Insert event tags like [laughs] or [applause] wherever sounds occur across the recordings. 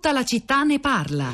Tutta la città ne parla.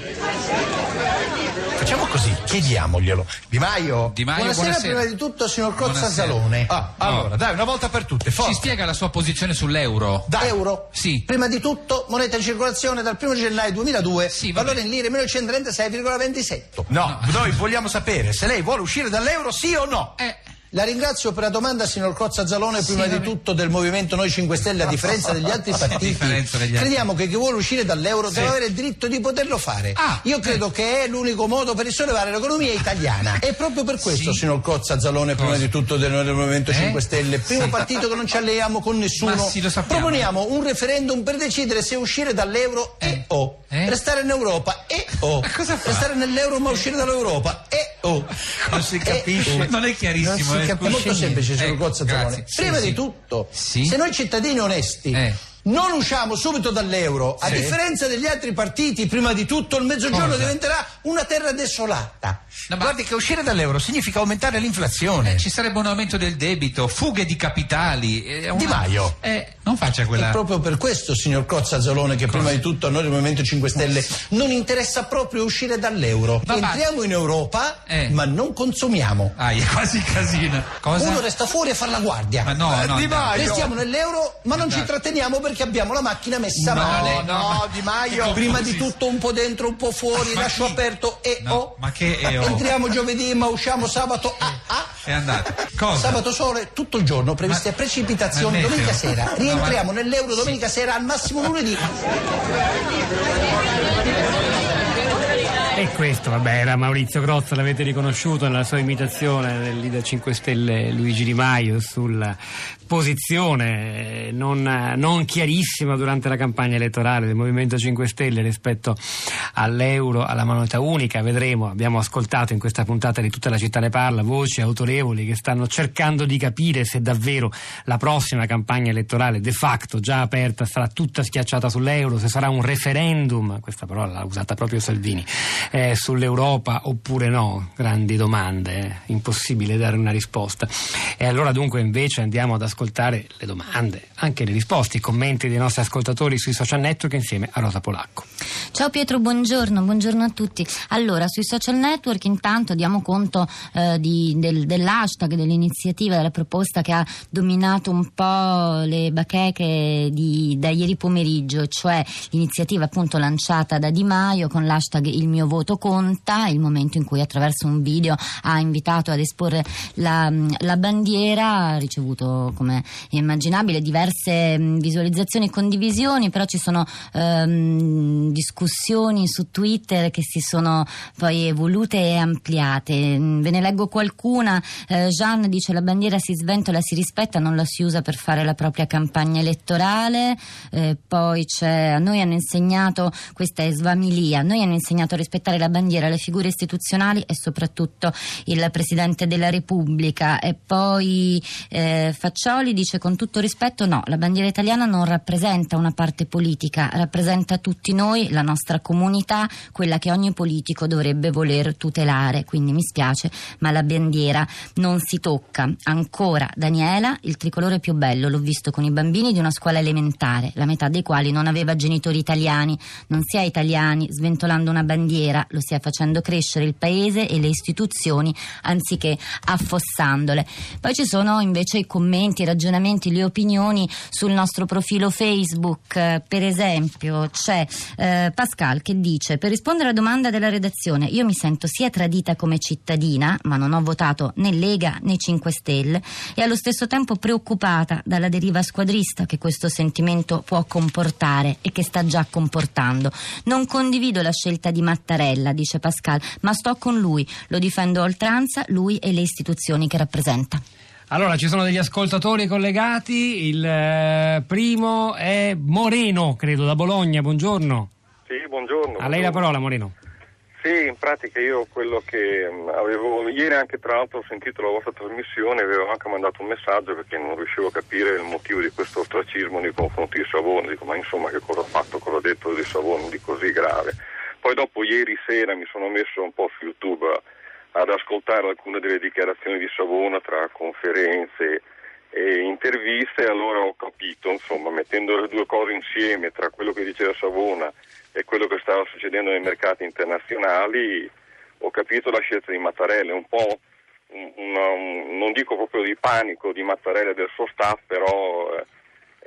Facciamo così, chiediamoglielo. Di Maio, Di Maio, buonasera, buonasera. prima di tutto, signor Cozza Buonasera. Ah, allora, dai, una volta per tutte, forza. Ci spiega la sua posizione sull'euro? Dai. Euro. Sì. Prima di tutto, moneta in circolazione dal 1 gennaio 2002, Sì, va valore in lire 1936,27. No, noi vogliamo sapere se lei vuole uscire dall'euro, sì o no? Eh, La ringrazio per la domanda, signor Cozza Zalone, prima Sì, di tutto del Movimento Noi 5 Stelle, a differenza degli altri [laughs] partiti. degli altri. Crediamo che chi vuole uscire dall'euro deve avere il diritto di poterlo fare. Ah, Io credo che è l'unico modo per risollevare l'economia italiana. E proprio per questo, Sì. signor Cozza Zalone, prima di tutto del, del Movimento Eh? 5 Stelle, primo Sì. partito che non ci alleiamo con nessuno, sì, sappiamo. proponiamo un referendum per decidere se uscire dall'euro Eh. e o. Eh? Restare in Europa e o. Ma cosa fa? Restare nell'euro ma uscire dall'Europa e o. Non si E capisce. o. non è chiarissimo. Non si eh, capisce. È molto semplice, signor Eh. Zalone. Sì, Prima sì. di tutto, Sì. se noi cittadini onesti Eh. Non usciamo subito dall'euro, a Sì. differenza degli altri partiti, prima di tutto il mezzogiorno Cosa? diventerà una terra desolata. No, ma- Guardi che uscire dall'euro significa aumentare l'inflazione. Eh, ci sarebbe un aumento del debito, fughe di capitali. eh, una- Di Maio. Eh, non faccia È quella. proprio per questo, signor Cozza Zalone, che prima di tutto a noi del Movimento 5 Stelle non interessa proprio uscire dall'euro. Va- Entriamo in Europa, Eh. ma non consumiamo. Ah, [laughs] è quasi casino. Cosa? Uno resta fuori a fare la guardia. Ma no, Eh, no. Di. Maio. Restiamo nell'euro, ma non ci tratteniamo perché abbiamo la macchina messa No, male. no, ma- Di Maio. Prima di tutto un po' dentro, un po' fuori, Ma lascio chi? aperto e No, o. ma che e o? Entriamo giovedì, ma usciamo sabato a a. È andato. Cosa? Sabato sole tutto il giorno, previste Ma- precipitazioni domenica sera. No, Rientriamo ma- nell'euro domenica sera al massimo lunedì. E questo, vabbè, era Maurizio Grozza, l'avete riconosciuto nella sua imitazione del leader 5 Stelle Luigi Di Maio sulla posizione non, non chiarissima durante la campagna elettorale del Movimento 5 Stelle rispetto all'euro, alla moneta unica. Vedremo, abbiamo ascoltato in questa puntata di Tutta la città ne parla voci autorevoli che stanno cercando di capire se davvero la prossima campagna elettorale de facto già aperta sarà tutta schiacciata sull'euro, se sarà un referendum, questa parola l'ha usata proprio Salvini, eh, sull'Europa oppure no? Grandi domande, eh, impossibile dare una risposta. E allora dunque invece andiamo ad ascoltare le domande, anche le risposte, i commenti dei nostri ascoltatori sui social network insieme a Rosa Polacco. Ciao Pietro, buongiorno, buongiorno a tutti. Allora, sui social network intanto diamo conto eh, di- del- dell'hashtag, dell'iniziativa, della proposta che ha dominato un po' le bacheche di- da ieri pomeriggio, cioè l'iniziativa appunto lanciata da Di Maio con l'hashtag Il mio voto conta, il momento in cui attraverso un video ha invitato ad esporre la, la bandiera, ha ricevuto come è immaginabile diverse mh, visualizzazioni e condivisioni, però ci sono ehm, discussioni su Twitter che si sono poi evolute e ampliate. Mm, Ve ne leggo qualcuna. Eh, Jean dice la bandiera si sventola, si rispetta, non la si usa per fare la propria campagna elettorale. Eh, poi c'è, a noi hanno insegnato, questa è Svamilia, a noi hanno insegnato a rispettare la bandiera, le figure istituzionali e soprattutto il Presidente della Repubblica. E poi eh, Faccioli dice con tutto rispetto no, la bandiera italiana non rappresenta una parte politica, rappresenta tutti noi, la nostra comunità, quella che ogni politico dovrebbe voler tutelare. Quindi mi spiace, ma la bandiera non si tocca. Ancora Daniela, il tricolore più bello, l'ho visto con i bambini di una scuola elementare, la metà dei quali non aveva genitori italiani. Non si è italiani sventolando una bandiera, lo si è facendo crescere il paese e le istituzioni anziché affossandole. Poi ci sono invece i commenti, ragionamenti, le opinioni sul nostro profilo Facebook. Eh, Per esempio, c'è eh, Pascal che dice: Per rispondere alla domanda della redazione, io mi sento sia tradita come cittadina, ma non ho votato né Lega né 5 Stelle, e allo stesso tempo preoccupata dalla deriva squadrista che questo sentimento può comportare e che sta già comportando. Non condivido la scelta di Mattarella, dice Pascal, ma sto con lui, lo difendo a oltranza, lui e le istituzioni che rappresenta. Allora, ci sono degli ascoltatori collegati, il eh, primo è Moreno, credo, da Bologna, buongiorno. Sì, buongiorno. A lei la parola, Moreno. Sì, in pratica io quello che mh, avevo ieri anche tra l'altro ho sentito la vostra trasmissione, avevo anche mandato un messaggio perché non riuscivo a capire il motivo di questo ostracismo nei confronti di Savona, dico ma insomma che cosa ha fatto, cosa ha detto di Savona di così grave. Poi dopo ieri sera mi sono messo un po' su YouTube ad ascoltare alcune delle dichiarazioni di Savona tra conferenze e interviste allora ho capito, insomma, mettendo le due cose insieme tra quello che diceva Savona e quello che stava succedendo nei mercati internazionali, ho capito la scelta di Mattarella, un po' una, un, non dico proprio di panico di Mattarella e del suo staff, però eh,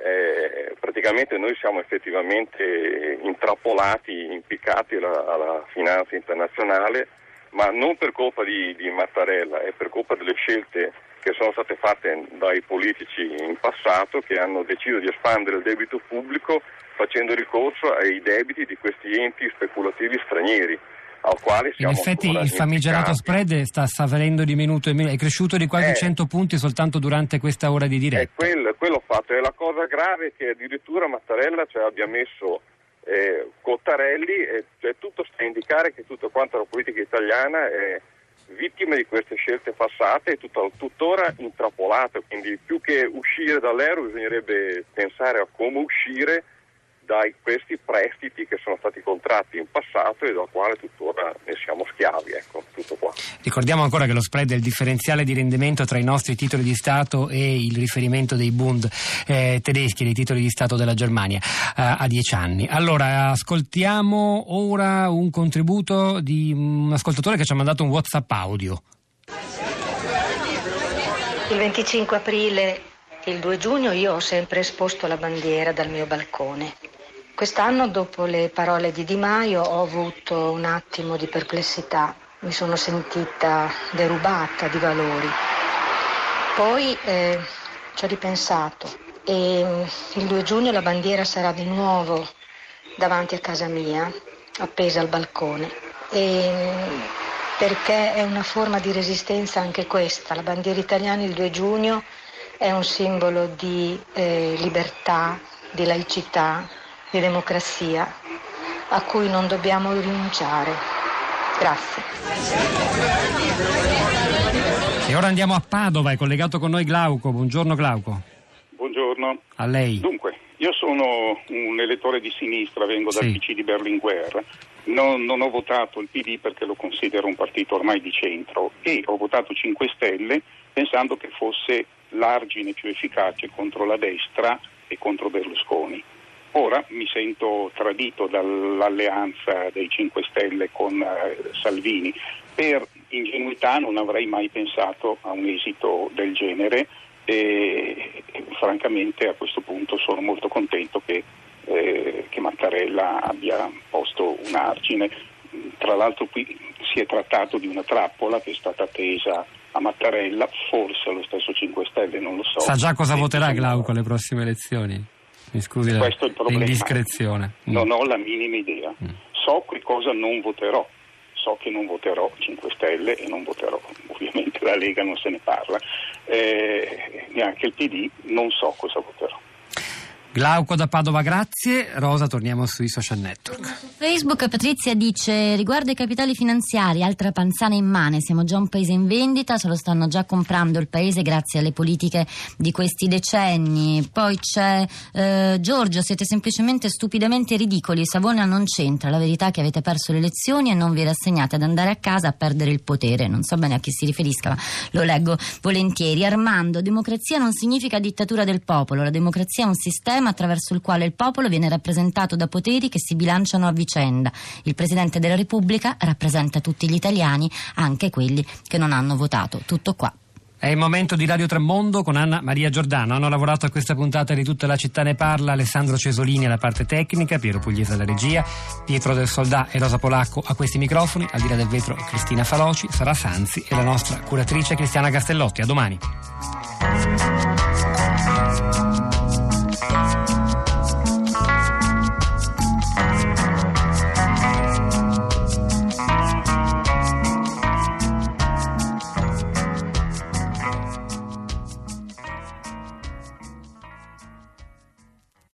eh, praticamente noi siamo effettivamente intrappolati, impiccati alla, alla, finanza internazionale, ma non per colpa di, di Mattarella, è per colpa delle scelte che sono state fatte dai politici in passato che hanno deciso di espandere il debito pubblico facendo ricorso ai debiti di questi enti speculativi stranieri al quale siamo In effetti il famigerato spread sta, sta venendo di minuto in minuto, è cresciuto di quasi eh, 100 punti soltanto durante questa ora di diretta. È quello, quello fatto, e la cosa grave è che addirittura Mattarella cioè, abbia messo eh, Cottarelli e cioè, tutto sta a indicare che tutta quanta la politica italiana è vittima di queste scelte passate e tutta, tuttora intrappolata, quindi più che uscire dall'euro bisognerebbe pensare a come uscire da questi prestiti che sono stati contratti in passato e dal quale tuttora ne siamo schiavi. Ecco, tutto qua. Ricordiamo ancora che lo spread è il differenziale di rendimento tra i nostri titoli di Stato e il riferimento dei Bund eh, tedeschi, dei titoli di Stato della Germania, eh, a dieci anni. Allora, ascoltiamo ora un contributo di un ascoltatore che ci ha mandato un WhatsApp audio. Il 25 aprile e il 2 giugno io ho sempre esposto la bandiera dal mio balcone. Quest'anno, dopo le parole di Di Maio, ho avuto un attimo di perplessità, mi sono sentita derubata di valori. Poi eh, ci ho ripensato e mm, il 2 giugno la bandiera sarà di nuovo davanti a casa mia, appesa al balcone. E, mm, perché è una forma di resistenza anche questa. La bandiera italiana il 2 giugno è un simbolo di eh, libertà, di laicità, di democrazia a cui non dobbiamo rinunciare. Grazie. E ora andiamo a Padova, è collegato con noi Glauco. Buongiorno Glauco. Buongiorno. A lei. Dunque, io sono un elettore di sinistra, vengo dal Sì. PC di Berlinguer. Non, non ho votato il PD perché lo considero un partito ormai di centro e ho votato 5 Stelle pensando che fosse l'argine più efficace contro la destra e contro Berlusconi. Ora mi sento tradito dall'alleanza dei 5 Stelle con eh, Salvini. Per ingenuità non avrei mai pensato a un esito del genere e, e francamente a questo punto sono molto contento che, eh, che Mattarella abbia posto un argine. Tra l'altro qui si è trattato di una trappola che è stata tesa a Mattarella, forse allo stesso 5 Stelle, non lo so. Sa già cosa E voterà Glauco alle prossime elezioni? Mi scusi la- questo è il problema. l'indiscrezione. Mm. Non ho la minima idea. So che cosa non voterò. So che non voterò 5 Stelle e non voterò, ovviamente la Lega non se ne parla, eh, neanche il PD, non so cosa voterò. Glauco da Padova, grazie. Rosa, torniamo sui social network. Facebook Patrizia dice riguardo ai capitali finanziari, altra panzana immane, siamo già un paese in vendita, se lo stanno già comprando il paese grazie alle politiche di questi decenni. Poi c'è eh, Giorgio, siete semplicemente stupidamente ridicoli, Savona non c'entra, la verità è che avete perso le elezioni e non vi rassegnate ad andare a casa a perdere il potere, non so bene a chi si riferisca, ma lo leggo volentieri. Armando, democrazia non significa dittatura del popolo, la democrazia è un sistema attraverso il quale il popolo viene rappresentato da poteri che si bilanciano a vicenda. Il Presidente della Repubblica rappresenta tutti gli italiani, anche quelli che non hanno votato. Tutto qua. È il momento di Radio Tremondo con Anna Maria Giordano. Hanno lavorato a questa puntata di Tutta la città ne parla Alessandro Cesolini alla parte tecnica, Piero Pugliese alla regia, Pietro del Soldà e Rosa Polacco a questi microfoni, al di là del vetro Cristina Faloci, Sara Sanzi e la nostra curatrice Cristiana Castellotti. A domani.